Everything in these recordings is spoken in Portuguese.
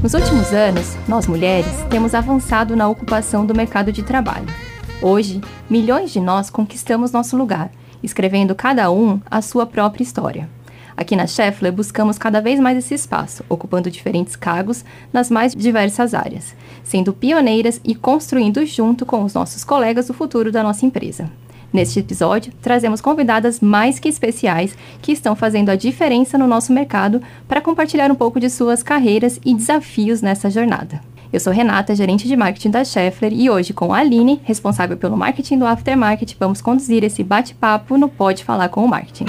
Nos últimos anos, nós mulheres temos avançado na ocupação do mercado de trabalho. Hoje, milhões de nós conquistamos nosso lugar, escrevendo cada um a sua própria história. Aqui na Scheffler, buscamos cada vez mais esse espaço, ocupando diferentes cargos nas mais diversas áreas, sendo pioneiras e construindo junto com os nossos colegas o futuro da nossa empresa. Neste episódio, trazemos convidadas mais que especiais que estão fazendo a diferença no nosso mercado para compartilhar um pouco de suas carreiras e desafios nessa jornada. Eu sou Renata, gerente de marketing da Scheffler, e hoje, com a Aline, responsável pelo marketing do Aftermarket, vamos conduzir esse bate-papo no Pode Falar com o Marketing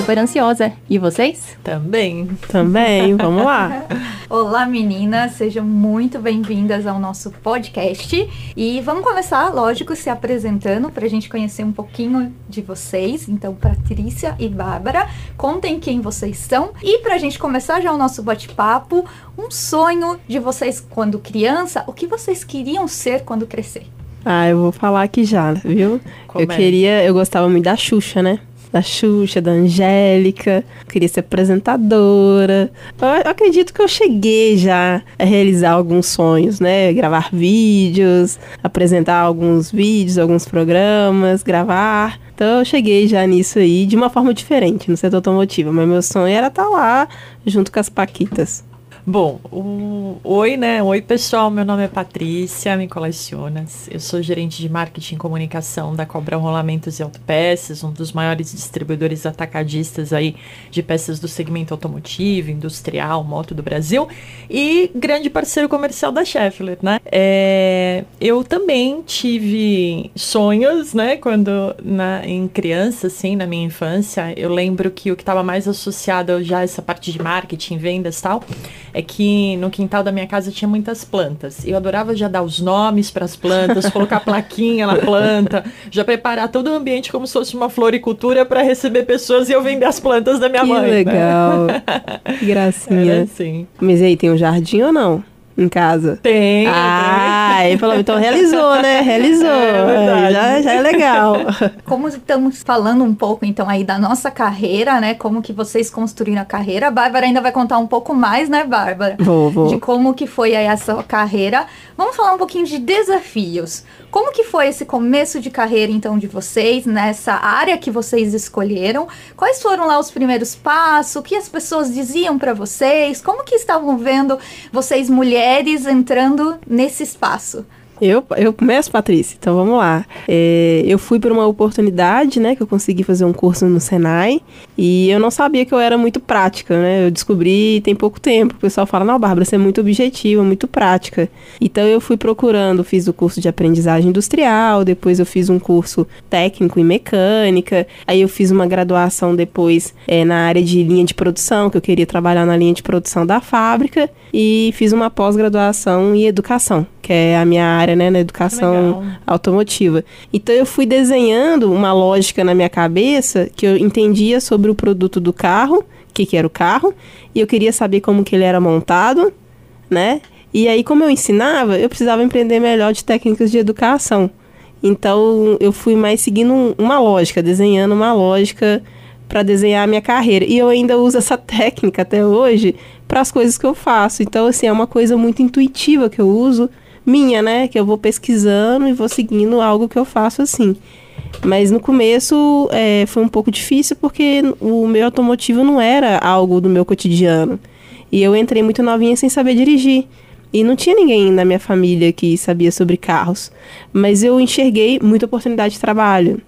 super ansiosa. E vocês? Também. Também, vamos lá. Olá meninas, sejam muito bem-vindas ao nosso podcast. E vamos começar, lógico, se apresentando para a gente conhecer um pouquinho de vocês. Então, Patrícia e Bárbara, contem quem vocês são. E para a gente começar já o nosso bate-papo, um sonho de vocês quando criança, o que vocês queriam ser quando crescer? Ah, eu vou falar aqui já, viu? Como eu é? queria, eu gostava muito da Xuxa, né? Da Xuxa, da Angélica, queria ser apresentadora. Eu acredito que eu cheguei já a realizar alguns sonhos, né? Gravar vídeos, apresentar alguns vídeos, alguns programas, gravar. Então eu cheguei já nisso aí de uma forma diferente no setor automotivo, mas meu sonho era estar tá lá junto com as Paquitas. Bom, o... oi, né? Oi, pessoal. Meu nome é Patrícia me Colecionas. Eu sou gerente de marketing e comunicação da Cobra Rolamentos e Autopeças, um dos maiores distribuidores atacadistas aí de peças do segmento automotivo, industrial, moto do Brasil e grande parceiro comercial da Schaeffler, né? É... eu também tive sonhos, né? Quando na... em criança, assim, na minha infância, eu lembro que o que estava mais associado já a essa parte de marketing, vendas e tal que no quintal da minha casa tinha muitas plantas. Eu adorava já dar os nomes para as plantas, colocar plaquinha na planta, já preparar todo o ambiente como se fosse uma floricultura para receber pessoas e eu vender as plantas da minha que mãe. Né? Legal. Né? Que gracinha. Era assim. Mas aí tem um jardim ou não? Em casa? Tem. Ah, tem. ele falou, então realizou, né? Realizou. É já, já é legal. Como estamos falando um pouco, então, aí da nossa carreira, né? Como que vocês construíram a carreira. A Bárbara ainda vai contar um pouco mais, né, Bárbara? Vou, vou. De como que foi aí a sua carreira. Vamos falar um pouquinho de desafios. Como que foi esse começo de carreira, então, de vocês, nessa área que vocês escolheram? Quais foram lá os primeiros passos? O que as pessoas diziam para vocês? Como que estavam vendo vocês mulheres entrando nesse espaço? Eu, eu começo, Patrícia, então vamos lá. É, eu fui por uma oportunidade, né, que eu consegui fazer um curso no Senai e eu não sabia que eu era muito prática, né? Eu descobri tem pouco tempo. O pessoal fala, não, Bárbara, você é muito objetiva, muito prática. Então eu fui procurando, fiz o curso de aprendizagem industrial, depois eu fiz um curso técnico em mecânica, aí eu fiz uma graduação depois é, na área de linha de produção, que eu queria trabalhar na linha de produção da fábrica, e fiz uma pós-graduação em educação, que é a minha área, né, na educação automotiva. Então eu fui desenhando uma lógica na minha cabeça que eu entendia sobre o produto do carro, o que, que era o carro, e eu queria saber como que ele era montado, né? E aí, como eu ensinava, eu precisava empreender melhor de técnicas de educação. Então, eu fui mais seguindo uma lógica, desenhando uma lógica para desenhar a minha carreira. E eu ainda uso essa técnica até hoje para as coisas que eu faço. Então, assim, é uma coisa muito intuitiva que eu uso, minha, né? Que eu vou pesquisando e vou seguindo algo que eu faço assim. Mas no começo é, foi um pouco difícil porque o meu automotivo não era algo do meu cotidiano. E eu entrei muito novinha sem saber dirigir. E não tinha ninguém na minha família que sabia sobre carros. Mas eu enxerguei muita oportunidade de trabalho.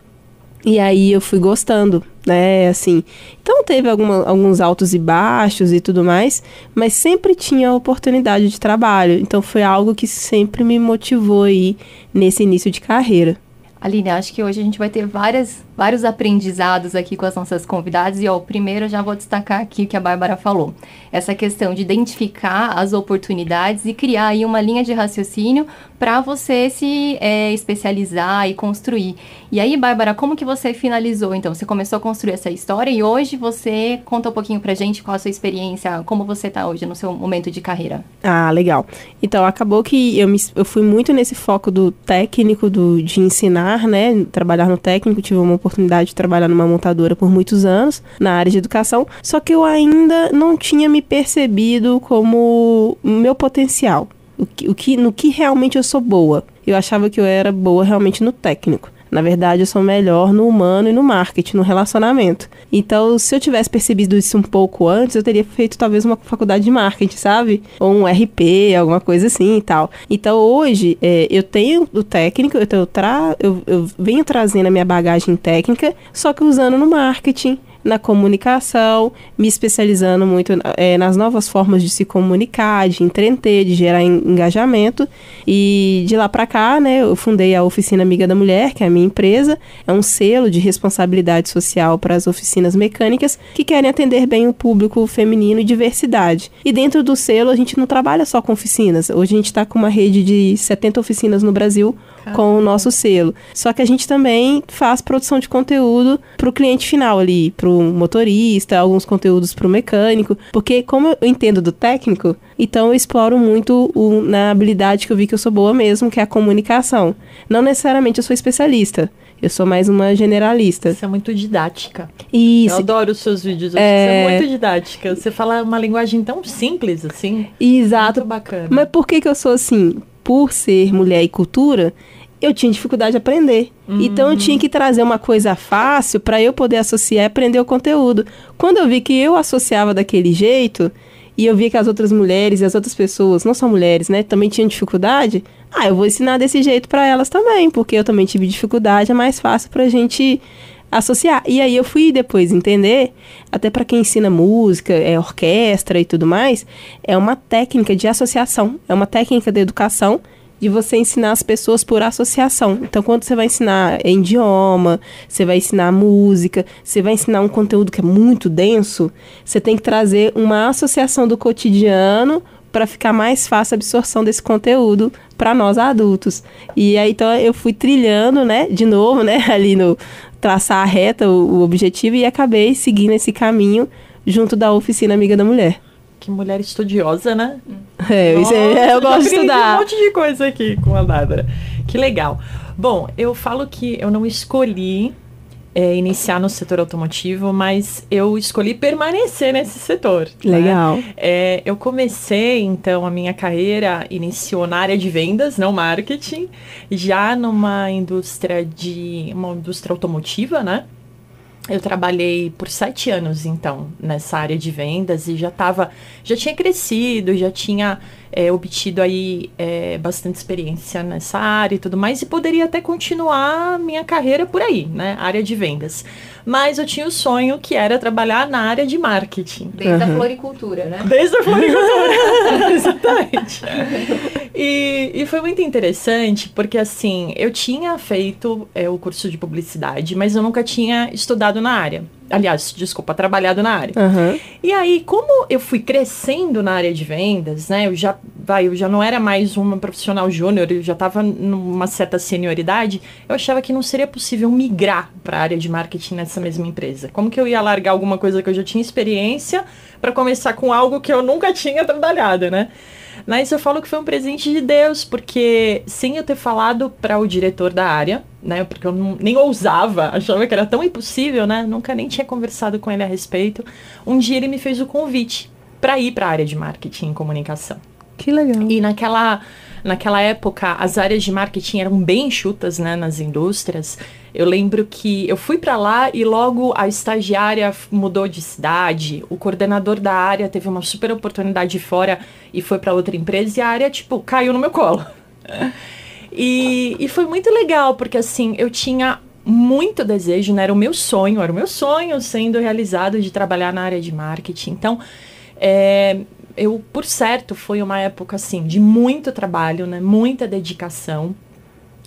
E aí eu fui gostando, né? Assim. Então teve alguma, alguns altos e baixos e tudo mais, mas sempre tinha oportunidade de trabalho. Então foi algo que sempre me motivou aí nesse início de carreira. Aline, acho que hoje a gente vai ter várias, vários aprendizados aqui com as nossas convidadas. E ó, o primeiro eu já vou destacar aqui o que a Bárbara falou. Essa questão de identificar as oportunidades e criar aí uma linha de raciocínio para você se é, especializar e construir. E aí, Bárbara, como que você finalizou? Então, você começou a construir essa história e hoje você conta um pouquinho pra gente qual a sua experiência, como você tá hoje no seu momento de carreira. Ah, legal. Então, acabou que eu, me, eu fui muito nesse foco do técnico, do, de ensinar, né? Trabalhar no técnico. Tive uma oportunidade de trabalhar numa montadora por muitos anos, na área de educação. Só que eu ainda não tinha me percebido como meu potencial. O que, o que, no que realmente eu sou boa. Eu achava que eu era boa realmente no técnico. Na verdade, eu sou melhor no humano e no marketing, no relacionamento. Então, se eu tivesse percebido isso um pouco antes, eu teria feito talvez uma faculdade de marketing, sabe? Ou um RP, alguma coisa assim e tal. Então, hoje, é, eu tenho o técnico, eu, eu, eu, eu venho trazendo a minha bagagem técnica, só que usando no marketing na comunicação, me especializando muito é, nas novas formas de se comunicar, de entreter, de gerar engajamento. E de lá para cá, né, eu fundei a Oficina Amiga da Mulher, que é a minha empresa. É um selo de responsabilidade social para as oficinas mecânicas que querem atender bem o público feminino e diversidade. E dentro do selo, a gente não trabalha só com oficinas. Hoje a gente está com uma rede de 70 oficinas no Brasil com o nosso selo. Só que a gente também faz produção de conteúdo para o cliente final ali, para o motorista, alguns conteúdos para o mecânico, porque como eu entendo do técnico, então eu exploro muito o, na habilidade que eu vi que eu sou boa mesmo, que é a comunicação. Não necessariamente eu sou especialista. Eu sou mais uma generalista. Você é muito didática. Isso. Eu adoro os seus vídeos. É... Você é muito didática. Você fala uma linguagem tão simples assim. Exato. Muito bacana. Mas por que, que eu sou assim? Por ser mulher e cultura, eu tinha dificuldade de aprender. Uhum. Então eu tinha que trazer uma coisa fácil para eu poder associar e aprender o conteúdo. Quando eu vi que eu associava daquele jeito e eu vi que as outras mulheres e as outras pessoas, não só mulheres, né, também tinham dificuldade, ah, eu vou ensinar desse jeito para elas também, porque eu também tive dificuldade, é mais fácil pra gente associar. E aí eu fui depois entender, até para quem ensina música, é orquestra e tudo mais, é uma técnica de associação, é uma técnica de educação de você ensinar as pessoas por associação. Então, quando você vai ensinar em idioma, você vai ensinar música, você vai ensinar um conteúdo que é muito denso, você tem que trazer uma associação do cotidiano para ficar mais fácil a absorção desse conteúdo para nós adultos. E aí então eu fui trilhando, né, de novo, né, ali no traçar a reta, o, o objetivo e acabei seguindo esse caminho junto da oficina Amiga da Mulher. Que mulher estudiosa, né? É, Nossa, é eu gosto de estudar. um monte de coisa aqui com a Bárbara. Que legal. Bom, eu falo que eu não escolhi é, iniciar no setor automotivo, mas eu escolhi permanecer nesse setor. Né? Legal. Né? É, eu comecei, então, a minha carreira iniciou na área de vendas, não marketing, já numa indústria de. uma indústria automotiva, né? Eu trabalhei por sete anos, então, nessa área de vendas e já estava, já tinha crescido, já tinha é, obtido aí é, bastante experiência nessa área e tudo mais e poderia até continuar minha carreira por aí, né, área de vendas. Mas eu tinha o sonho que era trabalhar na área de marketing. Desde uhum. a floricultura, né? Desde a floricultura, exatamente. E, e, foi muito interessante porque, assim, eu tinha feito é, o curso de publicidade, mas eu nunca tinha estudado na área. Aliás, desculpa, trabalhado na área. Uhum. E aí, como eu fui crescendo na área de vendas, né? Eu já, vai, eu já não era mais uma profissional júnior, eu já estava numa certa senioridade, eu achava que não seria possível migrar para a área de marketing nessa mesma empresa. Como que eu ia largar alguma coisa que eu já tinha experiência para começar com algo que eu nunca tinha trabalhado, né? Mas eu falo que foi um presente de Deus, porque sem eu ter falado para o diretor da área, né? Porque eu não, nem ousava, achava que era tão impossível, né? Nunca nem tinha conversado com ele a respeito. Um dia ele me fez o convite para ir para a área de marketing e comunicação. Que legal. E naquela naquela época as áreas de marketing eram bem chutas, né, nas indústrias. Eu lembro que eu fui para lá e logo a estagiária mudou de cidade, o coordenador da área teve uma super oportunidade fora e foi para outra empresa e a área tipo caiu no meu colo. E, e foi muito legal porque assim eu tinha muito desejo, né? Era o meu sonho, era o meu sonho sendo realizado de trabalhar na área de marketing. Então, é, eu, por certo, foi uma época assim de muito trabalho, né? Muita dedicação.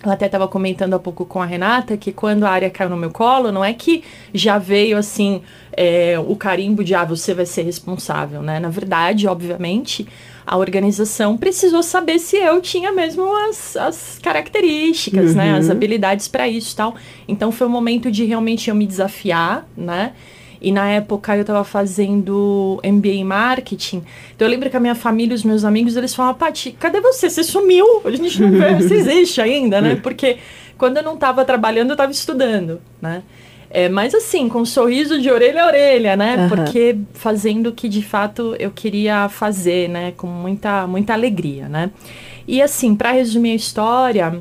Eu até estava comentando há pouco com a Renata que quando a área caiu no meu colo, não é que já veio assim é, o carimbo de ah, você vai ser responsável, né? Na verdade, obviamente, a organização precisou saber se eu tinha mesmo as, as características, uhum. né? As habilidades para isso e tal. Então foi um momento de realmente eu me desafiar, né? E na época eu estava fazendo MBA em marketing. Então eu lembro que a minha família, os meus amigos, eles falavam, Paty, cadê você? Você sumiu? A gente não vê, você existe ainda, né? Porque quando eu não estava trabalhando, eu estava estudando, né? É, mas assim, com um sorriso de orelha a orelha, né? Uhum. Porque fazendo o que de fato eu queria fazer, né? Com muita, muita alegria, né? E assim, para resumir a história,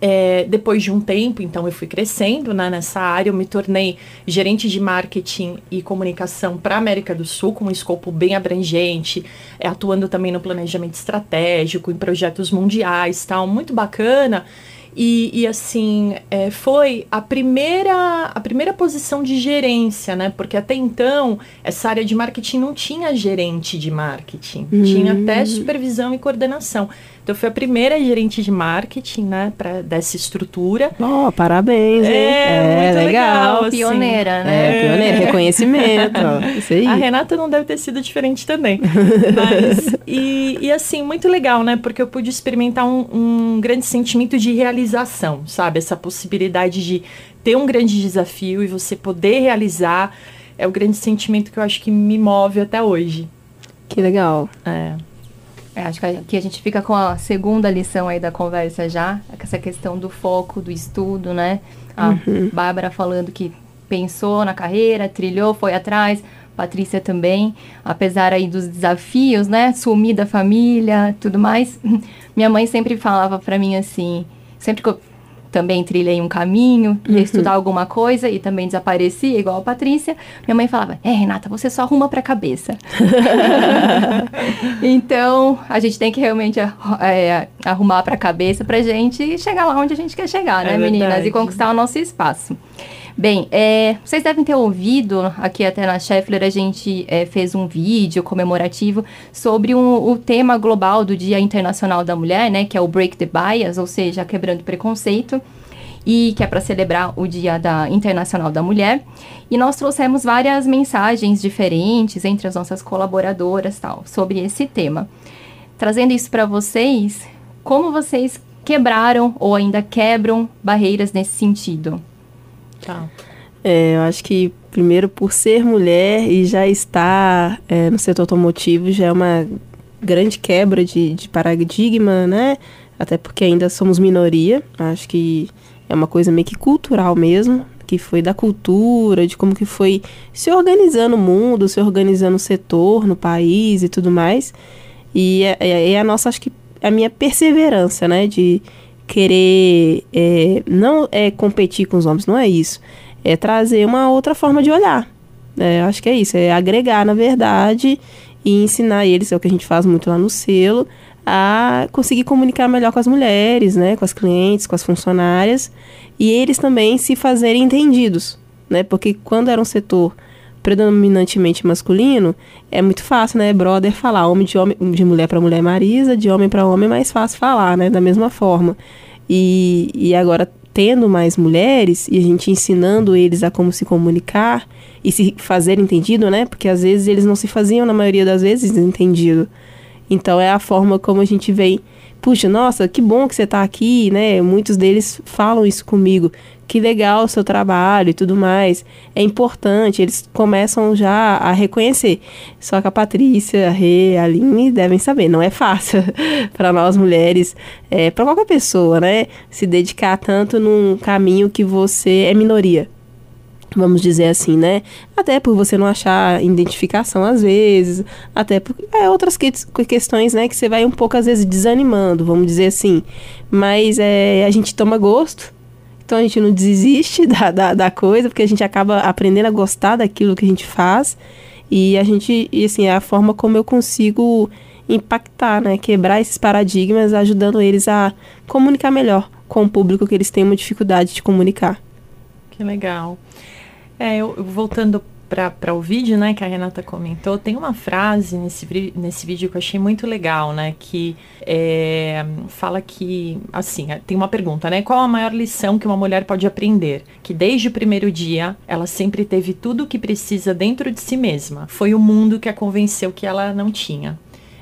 é, depois de um tempo, então eu fui crescendo né, nessa área, eu me tornei gerente de marketing e comunicação para a América do Sul, com um escopo bem abrangente, é, atuando também no planejamento estratégico, em projetos mundiais, tal, muito bacana. E, e assim, é, foi a primeira, a primeira posição de gerência, né? Porque até então, essa área de marketing não tinha gerente de marketing, uhum. tinha até supervisão e coordenação. Então, eu fui a primeira gerente de marketing, né, pra, dessa estrutura. Oh, parabéns, hein? É, é legal. legal assim. Pioneira, né? É, pioneira, reconhecimento. isso aí. A Renata não deve ter sido diferente também. Mas, e, e assim, muito legal, né? Porque eu pude experimentar um, um grande sentimento de realização, sabe? Essa possibilidade de ter um grande desafio e você poder realizar é o grande sentimento que eu acho que me move até hoje. Que legal. É. É, acho que aqui a gente fica com a segunda lição aí da conversa já, essa questão do foco, do estudo, né? A uhum. Bárbara falando que pensou na carreira, trilhou, foi atrás, Patrícia também, apesar aí dos desafios, né? Sumir da família, tudo mais. Minha mãe sempre falava para mim assim, sempre que eu também trilhei um caminho, ia uhum. estudar alguma coisa e também desaparecia, igual a Patrícia. Minha mãe falava: É, Renata, você só arruma pra cabeça. então, a gente tem que realmente é, arrumar pra cabeça pra gente chegar lá onde a gente quer chegar, né, é meninas? E conquistar o nosso espaço. Bem, é, vocês devem ter ouvido, aqui até na Scheffler a gente é, fez um vídeo comemorativo sobre um, o tema global do Dia Internacional da Mulher, né, que é o Break the Bias, ou seja, quebrando preconceito, e que é para celebrar o Dia da Internacional da Mulher. E nós trouxemos várias mensagens diferentes entre as nossas colaboradoras, tal, sobre esse tema. Trazendo isso para vocês, como vocês quebraram ou ainda quebram barreiras nesse sentido? Tá. É, eu acho que, primeiro, por ser mulher e já estar é, no setor automotivo, já é uma grande quebra de, de paradigma, né? Até porque ainda somos minoria. Acho que é uma coisa meio que cultural mesmo, que foi da cultura, de como que foi se organizando o mundo, se organizando o setor no país e tudo mais. E é, é, é a nossa, acho que, a minha perseverança, né? De querer é, não é competir com os homens, não é isso. É trazer uma outra forma de olhar. É, acho que é isso, é agregar, na verdade, e ensinar eles, é o que a gente faz muito lá no selo, a conseguir comunicar melhor com as mulheres, né, com as clientes, com as funcionárias, e eles também se fazerem entendidos, né, porque quando era um setor predominantemente masculino, é muito fácil, né, brother, falar homem de homem, de mulher para mulher Marisa, de homem para homem é mais fácil falar, né, da mesma forma. E, e agora tendo mais mulheres e a gente ensinando eles a como se comunicar e se fazer entendido, né? Porque às vezes eles não se faziam na maioria das vezes entendido. Então é a forma como a gente vem, puxa, nossa, que bom que você está aqui, né? Muitos deles falam isso comigo que legal o seu trabalho e tudo mais. É importante, eles começam já a reconhecer. Só que a Patrícia, a Rê, a Aline devem saber, não é fácil para nós mulheres, é, para qualquer pessoa, né? Se dedicar tanto num caminho que você é minoria. Vamos dizer assim, né? Até por você não achar identificação às vezes, até por é, outras que, questões, né? Que você vai um pouco às vezes desanimando, vamos dizer assim. Mas é, a gente toma gosto então a gente não desiste da, da, da, coisa, porque a gente acaba aprendendo a gostar daquilo que a gente faz. E a gente, e assim, é a forma como eu consigo impactar, né? Quebrar esses paradigmas, ajudando eles a comunicar melhor com o público que eles têm uma dificuldade de comunicar. Que legal. É, eu, voltando para o vídeo, né, que a Renata comentou, tem uma frase nesse, nesse vídeo que eu achei muito legal, né, que é, fala que, assim, tem uma pergunta, né, qual a maior lição que uma mulher pode aprender? Que desde o primeiro dia, ela sempre teve tudo o que precisa dentro de si mesma. Foi o mundo que a convenceu que ela não tinha.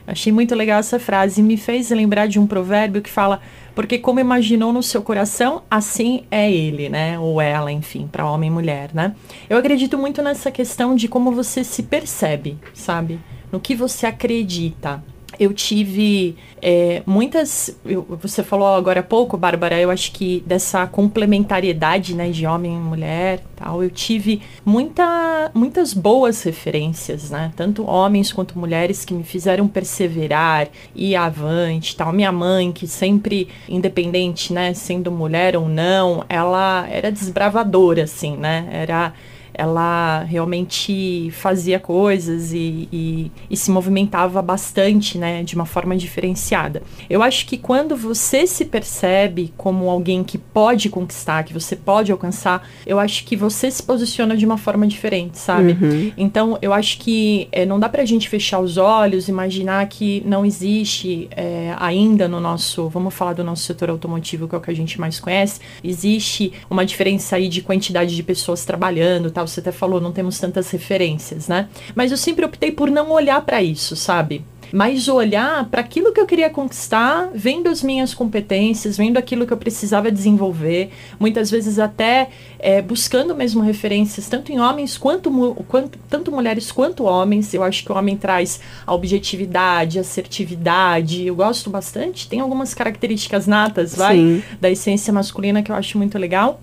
Achei muito legal essa frase e me fez lembrar de um provérbio que fala: porque como imaginou no seu coração, assim é ele, né? Ou ela, enfim, para homem e mulher, né? Eu acredito muito nessa questão de como você se percebe, sabe? No que você acredita eu tive é, muitas. Eu, você falou agora há pouco, Bárbara, eu acho que dessa complementariedade né, de homem e mulher tal, eu tive muita, muitas boas referências, né? Tanto homens quanto mulheres que me fizeram perseverar, ir avante tal. Minha mãe, que sempre, independente, né, sendo mulher ou não, ela era desbravadora, assim, né? Era ela realmente fazia coisas e, e, e, se movimentava bastante, né, de uma forma diferenciada. Eu acho que quando você se percebe como alguém que pode conquistar, que você pode alcançar, eu acho que você se posiciona de uma forma diferente, sabe? Uhum. Então, eu acho que é, não dá pra gente fechar os olhos, imaginar que não existe é, ainda no nosso, vamos falar do nosso setor automotivo, que é o que a gente mais conhece, existe uma diferença aí de quantidade de pessoas trabalhando, tal você até falou, não temos tantas referências, né? Mas eu sempre optei por não olhar para isso, sabe? mas olhar para aquilo que eu queria conquistar, vendo as minhas competências, vendo aquilo que eu precisava desenvolver, muitas vezes até é, buscando mesmo referências, tanto em homens quanto, quanto tanto mulheres quanto homens. Eu acho que o homem traz a objetividade, a assertividade. Eu gosto bastante. Tem algumas características natas, vai, Sim. da essência masculina que eu acho muito legal.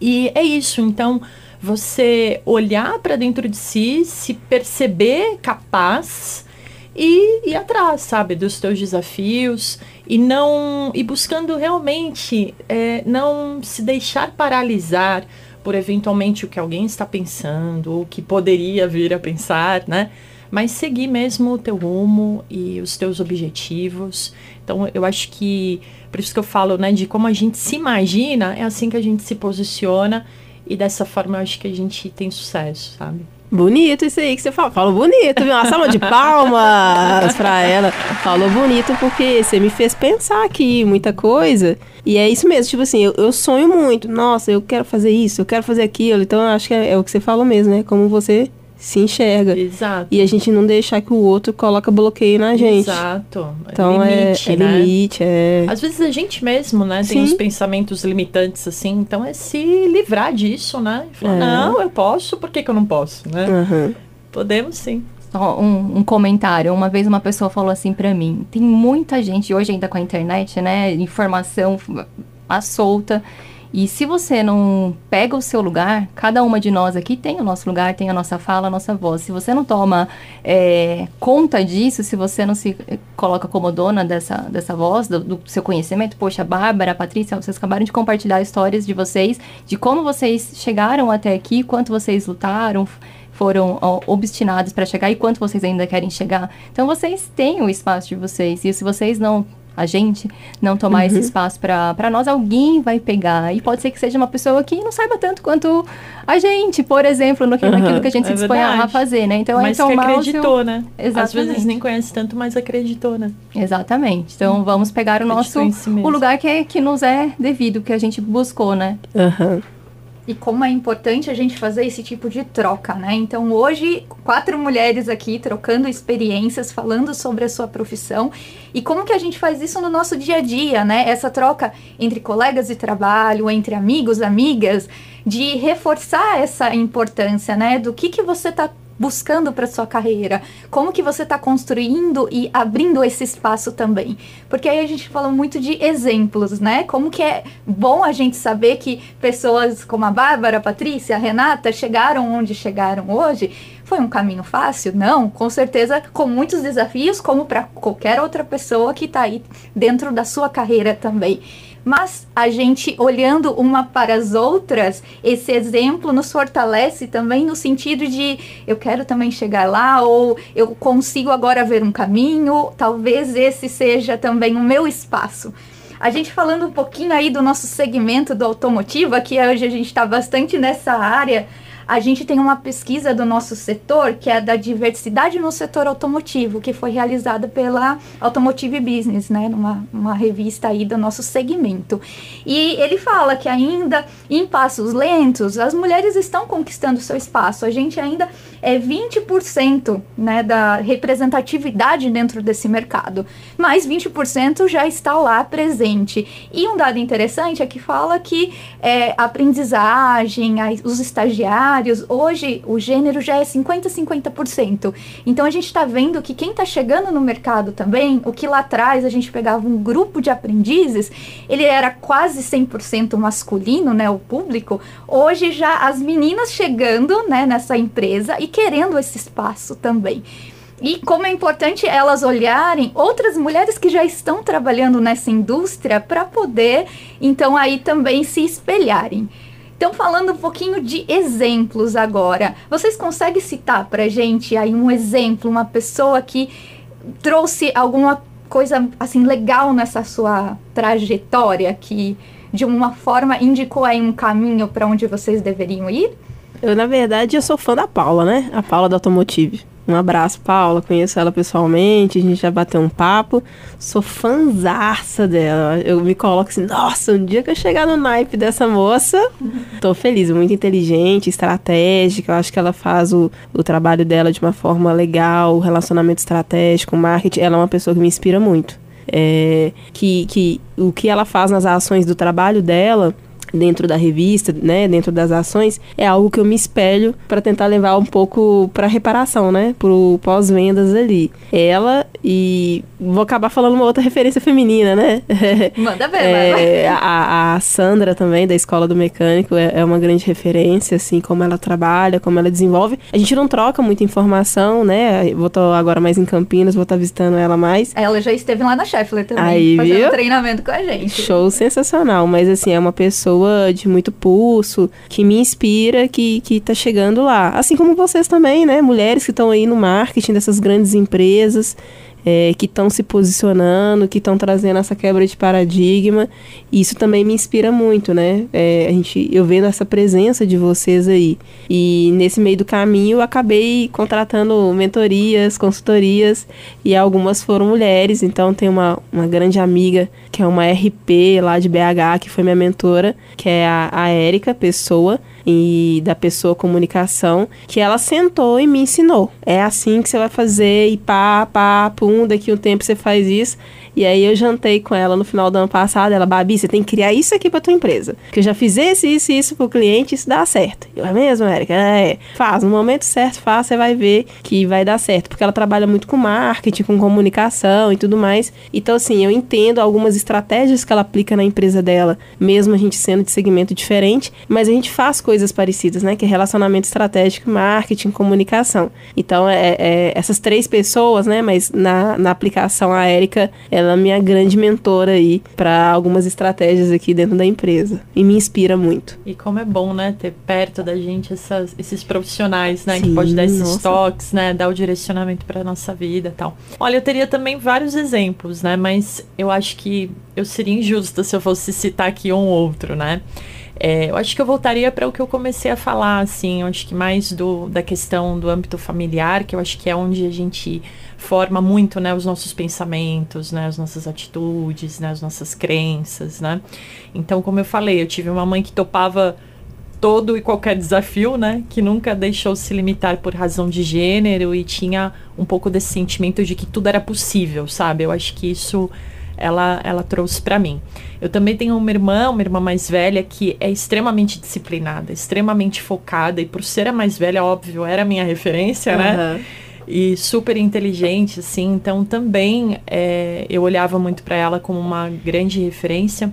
E é isso. Então você olhar para dentro de si, se perceber capaz e ir atrás, sabe, dos teus desafios e não e buscando realmente é, não se deixar paralisar por eventualmente o que alguém está pensando ou que poderia vir a pensar, né? Mas seguir mesmo o teu rumo e os teus objetivos. Então, eu acho que por isso que eu falo, né, de como a gente se imagina, é assim que a gente se posiciona e dessa forma eu acho que a gente tem sucesso, sabe? Bonito isso aí que você falou. Falou bonito, viu? Uma salva de palmas pra ela. Falou bonito porque você me fez pensar aqui muita coisa. E é isso mesmo, tipo assim, eu, eu sonho muito. Nossa, eu quero fazer isso, eu quero fazer aquilo. Então eu acho que é, é o que você falou mesmo, né? Como você se enxerga. Exato. E a gente não deixar que o outro coloca bloqueio na gente. Exato. Então limite, é, é né? limite, é... Às vezes a gente mesmo, né, tem os pensamentos limitantes assim, então é se livrar disso, né? Falar, é. não, eu posso, por que, que eu não posso, né? Uhum. Podemos sim. Só um, um, comentário. Uma vez uma pessoa falou assim para mim: tem muita gente hoje ainda com a internet, né? Informação à solta. E se você não pega o seu lugar, cada uma de nós aqui tem o nosso lugar, tem a nossa fala, a nossa voz. Se você não toma é, conta disso, se você não se coloca como dona dessa, dessa voz, do, do seu conhecimento, poxa, Bárbara, Patrícia, vocês acabaram de compartilhar histórias de vocês, de como vocês chegaram até aqui, quanto vocês lutaram, foram ó, obstinados para chegar e quanto vocês ainda querem chegar. Então vocês têm o espaço de vocês. E se vocês não a gente não tomar uhum. esse espaço para nós, alguém vai pegar. E pode ser que seja uma pessoa que não saiba tanto quanto a gente, por exemplo, no, uhum. naquilo que a gente é se dispõe a fazer, né? Então, mas é tomar que acreditou, seu... né? Exatamente. Às vezes nem conhece tanto, mas acreditou, né? Exatamente. Então, uhum. vamos pegar o nosso... Si o lugar que, é, que nos é devido, que a gente buscou, né? Aham e como é importante a gente fazer esse tipo de troca, né? Então, hoje, quatro mulheres aqui trocando experiências, falando sobre a sua profissão e como que a gente faz isso no nosso dia a dia, né? Essa troca entre colegas de trabalho, entre amigos, amigas, de reforçar essa importância, né? Do que que você está buscando para sua carreira? Como que você está construindo e abrindo esse espaço também? Porque aí a gente fala muito de exemplos, né? Como que é bom a gente saber que pessoas como a Bárbara, a Patrícia, a Renata chegaram onde chegaram hoje. Foi um caminho fácil? Não, com certeza com muitos desafios, como para qualquer outra pessoa que está aí dentro da sua carreira também mas a gente olhando uma para as outras, esse exemplo nos fortalece também no sentido de eu quero também chegar lá ou eu consigo agora ver um caminho, talvez esse seja também o meu espaço. A gente falando um pouquinho aí do nosso segmento do automotivo, aqui hoje a gente está bastante nessa área a gente tem uma pesquisa do nosso setor, que é da diversidade no setor automotivo, que foi realizada pela Automotive Business, né, numa uma revista aí do nosso segmento. E ele fala que ainda em passos lentos, as mulheres estão conquistando seu espaço. A gente ainda é 20% né, da representatividade dentro desse mercado, mas 20% já está lá presente. E um dado interessante é que fala que é, a aprendizagem, a, os estagiários, hoje o gênero já é 50-50%. Então a gente está vendo que quem está chegando no mercado também, o que lá atrás a gente pegava um grupo de aprendizes, ele era quase 100% masculino, né, o público. Hoje já as meninas chegando, né, nessa empresa e querendo esse espaço também. E como é importante elas olharem outras mulheres que já estão trabalhando nessa indústria para poder, então, aí também se espelharem. Então, falando um pouquinho de exemplos agora, vocês conseguem citar para gente aí um exemplo, uma pessoa que trouxe alguma coisa assim legal nessa sua trajetória que de uma forma indicou aí um caminho para onde vocês deveriam ir? Eu, na verdade, eu sou fã da Paula, né? A Paula da Automotive. Um abraço, Paula. Conheço ela pessoalmente, a gente já bateu um papo. Sou fãzaça dela. Eu me coloco assim, nossa, um dia que eu chegar no naipe dessa moça, tô feliz, muito inteligente, estratégica. Eu acho que ela faz o, o trabalho dela de uma forma legal, o relacionamento estratégico, o marketing. Ela é uma pessoa que me inspira muito. É, que, que o que ela faz nas ações do trabalho dela dentro da revista, né, dentro das ações, é algo que eu me espelho para tentar levar um pouco para reparação, né, pro pós-vendas ali. Ela e vou acabar falando uma outra referência feminina, né? Manda ver, é, a, a, Sandra também da Escola do Mecânico é, é, uma grande referência, assim, como ela trabalha, como ela desenvolve. A gente não troca muita informação, né? Vou estar agora mais em Campinas, vou estar visitando ela mais. Ela já esteve lá na Scheffler também, Aí, fazendo viu? treinamento com a gente. Show sensacional, mas assim, é uma pessoa pessoa de muito pulso, que me inspira, que, que tá chegando lá. Assim como vocês também, né? Mulheres que estão aí no marketing dessas grandes empresas é, que estão se posicionando, que estão trazendo essa quebra de paradigma. Isso também me inspira muito, né? É, a gente, eu vendo essa presença de vocês aí. E nesse meio do caminho eu acabei contratando mentorias, consultorias, e algumas foram mulheres. Então tem uma, uma grande amiga que é uma RP lá de BH, que foi minha mentora, que é a, a Érica Pessoa e da pessoa comunicação, que ela sentou e me ensinou. É assim que você vai fazer, e pá, pá, pum, daqui um tempo você faz isso. E aí eu jantei com ela no final do ano passado, ela, Babi, você tem que criar isso aqui pra tua empresa. Que eu já fiz esse, isso e isso pro cliente, isso dá certo. Eu, é mesmo, Érica? É, faz, no momento certo, faz, você vai ver que vai dar certo. Porque ela trabalha muito com marketing, com comunicação e tudo mais. Então, assim, eu entendo algumas estratégias que ela aplica na empresa dela, mesmo a gente sendo de segmento diferente, mas a gente faz coisas parecidas, né? Que é relacionamento estratégico, marketing, comunicação. Então, é, é essas três pessoas, né? Mas na, na aplicação, a Érica, ela ela é minha grande mentora aí para algumas estratégias aqui dentro da empresa e me inspira muito. E como é bom, né, ter perto da gente essas, esses profissionais, né, Sim, que pode dar esses nossa. toques, né, dar o direcionamento para nossa vida, tal. Olha, eu teria também vários exemplos, né, mas eu acho que eu seria injusta se eu fosse citar aqui um ou outro, né? É, eu acho que eu voltaria para o que eu comecei a falar, assim, eu acho que mais do, da questão do âmbito familiar, que eu acho que é onde a gente forma muito, né, os nossos pensamentos, né, as nossas atitudes, né, as nossas crenças, né. Então, como eu falei, eu tive uma mãe que topava todo e qualquer desafio, né, que nunca deixou se limitar por razão de gênero e tinha um pouco desse sentimento de que tudo era possível, sabe? Eu acho que isso ela, ela trouxe para mim. Eu também tenho uma irmã, uma irmã mais velha, que é extremamente disciplinada, extremamente focada, e por ser a mais velha, óbvio, era a minha referência, uhum. né? e super inteligente, assim. Então também é, eu olhava muito para ela como uma grande referência.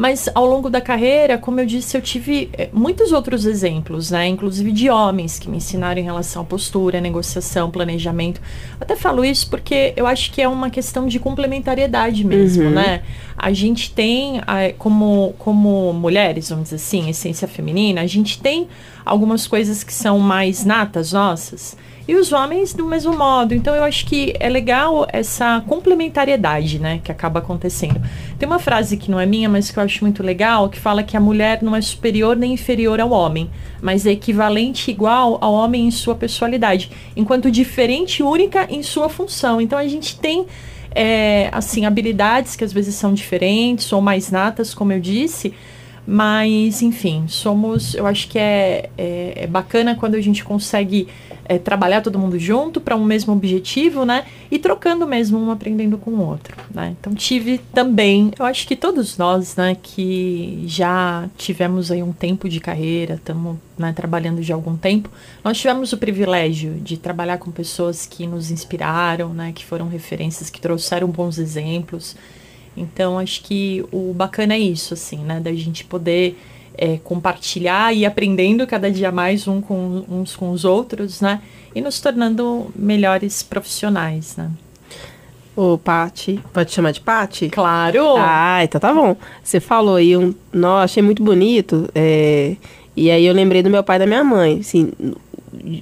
Mas ao longo da carreira, como eu disse, eu tive é, muitos outros exemplos, né? Inclusive de homens que me ensinaram em relação à postura, negociação, planejamento. Até falo isso porque eu acho que é uma questão de complementariedade mesmo, uhum. né? A gente tem, como, como mulheres, vamos dizer assim, essência feminina, a gente tem algumas coisas que são mais natas nossas e os homens do mesmo modo. Então eu acho que é legal essa complementariedade, né, que acaba acontecendo. Tem uma frase que não é minha, mas que eu acho muito legal, que fala que a mulher não é superior nem inferior ao homem, mas é equivalente igual ao homem em sua personalidade, enquanto diferente e única em sua função. Então a gente tem é, assim habilidades que às vezes são diferentes ou mais natas, como eu disse, mas, enfim, somos. Eu acho que é, é, é bacana quando a gente consegue é, trabalhar todo mundo junto para um mesmo objetivo, né? E trocando mesmo, um aprendendo com o outro, né? Então, tive também. Eu acho que todos nós, né, que já tivemos aí um tempo de carreira, estamos né, trabalhando de algum tempo, nós tivemos o privilégio de trabalhar com pessoas que nos inspiraram, né? Que foram referências, que trouxeram bons exemplos. Então, acho que o bacana é isso, assim, né? Da gente poder é, compartilhar e aprendendo cada dia mais um com, uns com os outros, né? E nos tornando melhores profissionais, né? Ô, Pati, pode chamar de Pati? Claro! Ah, então tá bom. Você falou aí, um, nossa, achei muito bonito, é, e aí eu lembrei do meu pai e da minha mãe, assim,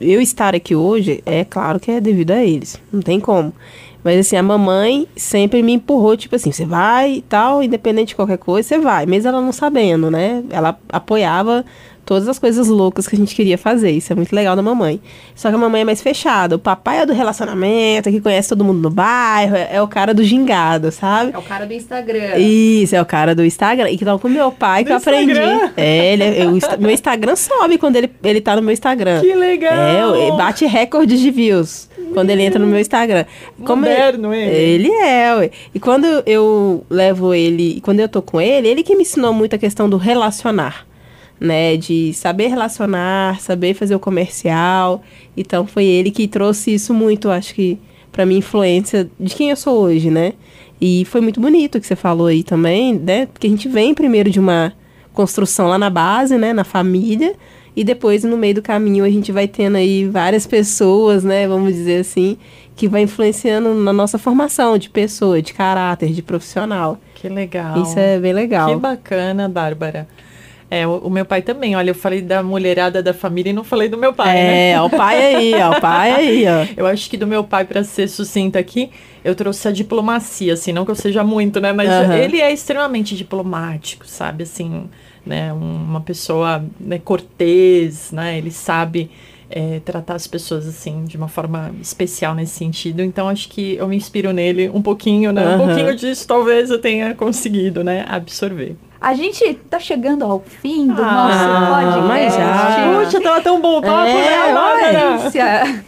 eu estar aqui hoje, é claro que é devido a eles, não tem como. Mas assim, a mamãe sempre me empurrou, tipo assim, você vai e tal, independente de qualquer coisa, você vai. Mesmo ela não sabendo, né? Ela apoiava todas as coisas loucas que a gente queria fazer. Isso é muito legal da mamãe. Só que a mamãe é mais fechada. O papai é do relacionamento, que conhece todo mundo no bairro, é, é o cara do gingado, sabe? É o cara do Instagram. Isso, é o cara do Instagram. E que tava com meu pai que eu aprendi. Instagram? É, ele, é, eu, meu Instagram sobe quando ele, ele tá no meu Instagram. Que legal! É, bate recordes de views quando ele entra no meu Instagram. Como Moderno ele. Ele é, ué. E quando eu levo ele, quando eu tô com ele, ele que me ensinou muito a questão do relacionar né? De saber relacionar, saber fazer o comercial. Então foi ele que trouxe isso muito, acho que, para minha influência de quem eu sou hoje, né? E foi muito bonito o que você falou aí também, né? Porque a gente vem primeiro de uma construção lá na base, né? Na família. E depois, no meio do caminho, a gente vai tendo aí várias pessoas, né? Vamos dizer assim, que vai influenciando na nossa formação de pessoa, de caráter, de profissional. Que legal. Isso é bem legal. Que bacana, Bárbara. É, o, o, meu pai também. Olha, eu falei da mulherada da família e não falei do meu pai, é, né? É, o pai aí, ó, o pai aí, ó. Eu acho que do meu pai, para ser sucinta aqui, eu trouxe a diplomacia, assim, não que eu seja muito, né? Mas uhum. ele é extremamente diplomático, sabe? Assim, né? Uma pessoa né, cortês, né? Ele sabe é, tratar as pessoas assim de uma forma especial nesse sentido. Então acho que eu me inspiro nele um pouquinho, né? Uhum. Um pouquinho disso talvez eu tenha conseguido, né? Absorver. A gente tá chegando ao fim do ah, nosso podcast. Mas já. Puxa, tava tão bom o papo, é, né?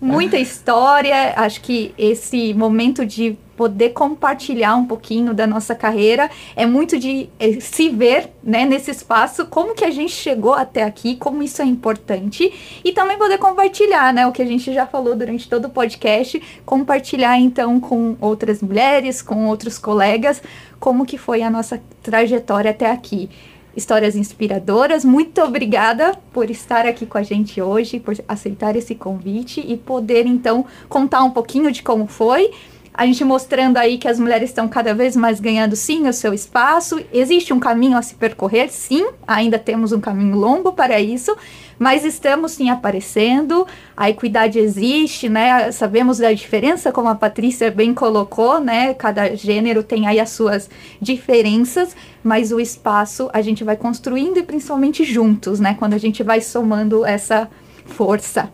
Muita história. Acho que esse momento de poder compartilhar um pouquinho da nossa carreira, é muito de é, se ver né, nesse espaço, como que a gente chegou até aqui, como isso é importante, e também poder compartilhar, né, o que a gente já falou durante todo o podcast, compartilhar então com outras mulheres, com outros colegas, como que foi a nossa trajetória até aqui histórias inspiradoras. Muito obrigada por estar aqui com a gente hoje, por aceitar esse convite e poder então contar um pouquinho de como foi a gente mostrando aí que as mulheres estão cada vez mais ganhando sim o seu espaço. Existe um caminho a se percorrer, sim, ainda temos um caminho longo para isso, mas estamos sim aparecendo. A equidade existe, né? Sabemos da diferença, como a Patrícia bem colocou, né? Cada gênero tem aí as suas diferenças, mas o espaço a gente vai construindo e principalmente juntos, né? Quando a gente vai somando essa força.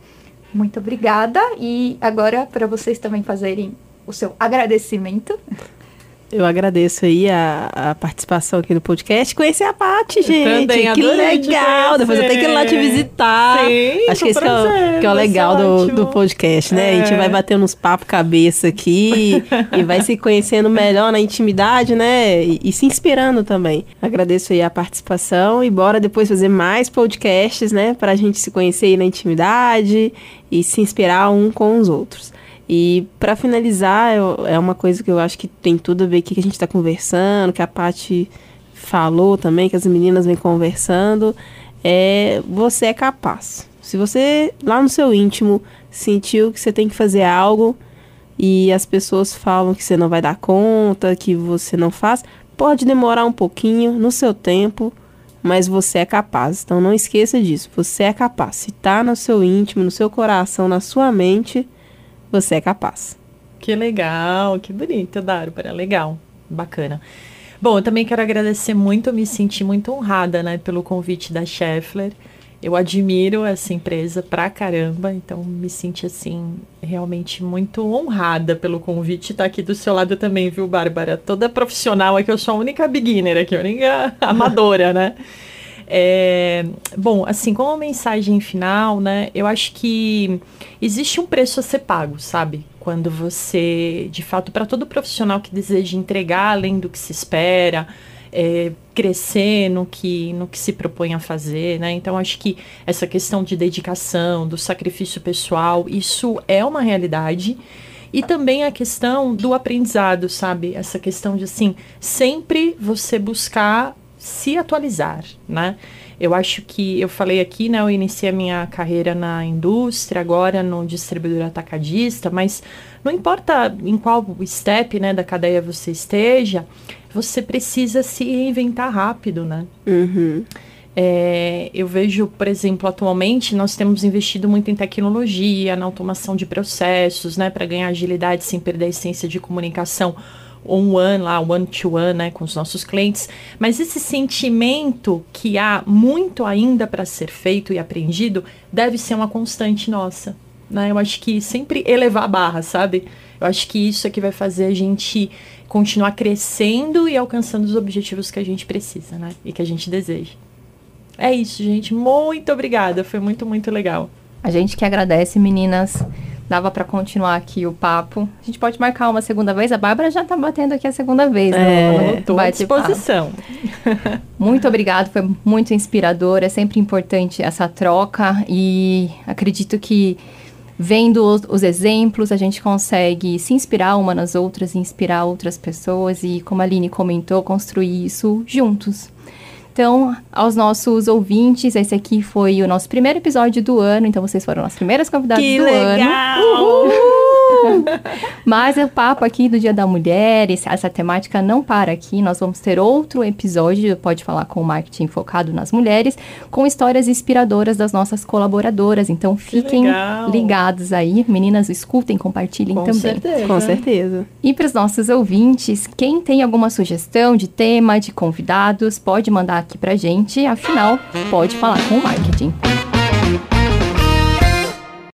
Muito obrigada e agora para vocês também fazerem o seu agradecimento. Eu agradeço aí a, a, participação aqui no podcast. Conhecer a Paty, gente. Também que legal. Depois eu tenho que ir lá te visitar. Sim, Acho que esse prazer, é, o, que é o legal do, do podcast, né? É. A gente é. vai batendo uns papos cabeça aqui e vai se conhecendo melhor na intimidade, né? E, e, se inspirando também. Agradeço aí a participação e bora depois fazer mais podcasts, né? Pra gente se conhecer aí na intimidade e se inspirar um com os outros. E para finalizar, eu, é uma coisa que eu acho que tem tudo a ver o que a gente está conversando, que a Paty falou também, que as meninas vêm conversando, é você é capaz. Se você lá no seu íntimo sentiu que você tem que fazer algo e as pessoas falam que você não vai dar conta, que você não faz, pode demorar um pouquinho no seu tempo, mas você é capaz. Então não esqueça disso. Você é capaz. Se tá no seu íntimo, no seu coração, na sua mente, você é capaz. Que legal, que bonito, Bárbara. Legal, bacana. Bom, eu também quero agradecer muito, me senti muito honrada, né, pelo convite da Scheffler. Eu admiro essa empresa pra caramba, então me senti assim realmente muito honrada pelo convite estar tá aqui do seu lado também, viu, Bárbara? Toda profissional aqui, eu sou a única beginner aqui, a única amadora, né? É, bom, assim, como mensagem final, né? Eu acho que existe um preço a ser pago, sabe? Quando você, de fato, para todo profissional que deseja entregar além do que se espera, é, crescer no que, no que se propõe a fazer, né? Então acho que essa questão de dedicação, do sacrifício pessoal, isso é uma realidade. E também a questão do aprendizado, sabe? Essa questão de assim, sempre você buscar se atualizar, né? Eu acho que eu falei aqui, né? Eu iniciei a minha carreira na indústria, agora no distribuidor atacadista, mas não importa em qual step né, da cadeia você esteja, você precisa se reinventar rápido, né? Uhum. É, eu vejo, por exemplo, atualmente nós temos investido muito em tecnologia, na automação de processos, né, para ganhar agilidade sem perder a essência de comunicação one-one lá, one-to-one, né, com os nossos clientes. Mas esse sentimento que há muito ainda para ser feito e aprendido deve ser uma constante nossa. Né? Eu acho que sempre elevar a barra, sabe? Eu acho que isso é que vai fazer a gente continuar crescendo e alcançando os objetivos que a gente precisa, né? E que a gente deseja. É isso, gente. Muito obrigada. Foi muito, muito legal. A gente que agradece, meninas. Dava para continuar aqui o papo. A gente pode marcar uma segunda vez. A Bárbara já tá batendo aqui a segunda vez. É, estou à disposição. muito obrigada, foi muito inspirador. É sempre importante essa troca e acredito que vendo os, os, exemplos, a gente consegue se inspirar uma nas outras, inspirar outras pessoas e, como a Aline comentou, construir isso juntos. Então, aos nossos ouvintes, esse aqui foi o nosso primeiro episódio do ano, então vocês foram as primeiras convidadas que do legal! ano. Uhul! Mas o papo aqui do Dia da Mulher, essa temática não para aqui. Nós vamos ter outro episódio, pode falar com o marketing focado nas mulheres, com histórias inspiradoras das nossas colaboradoras. Então fiquem ligados aí. Meninas, escutem, compartilhem com também. Certeza. Com certeza. E para os nossos ouvintes, quem tem alguma sugestão de tema, de convidados, pode mandar aqui pra gente. Afinal, pode falar com o marketing.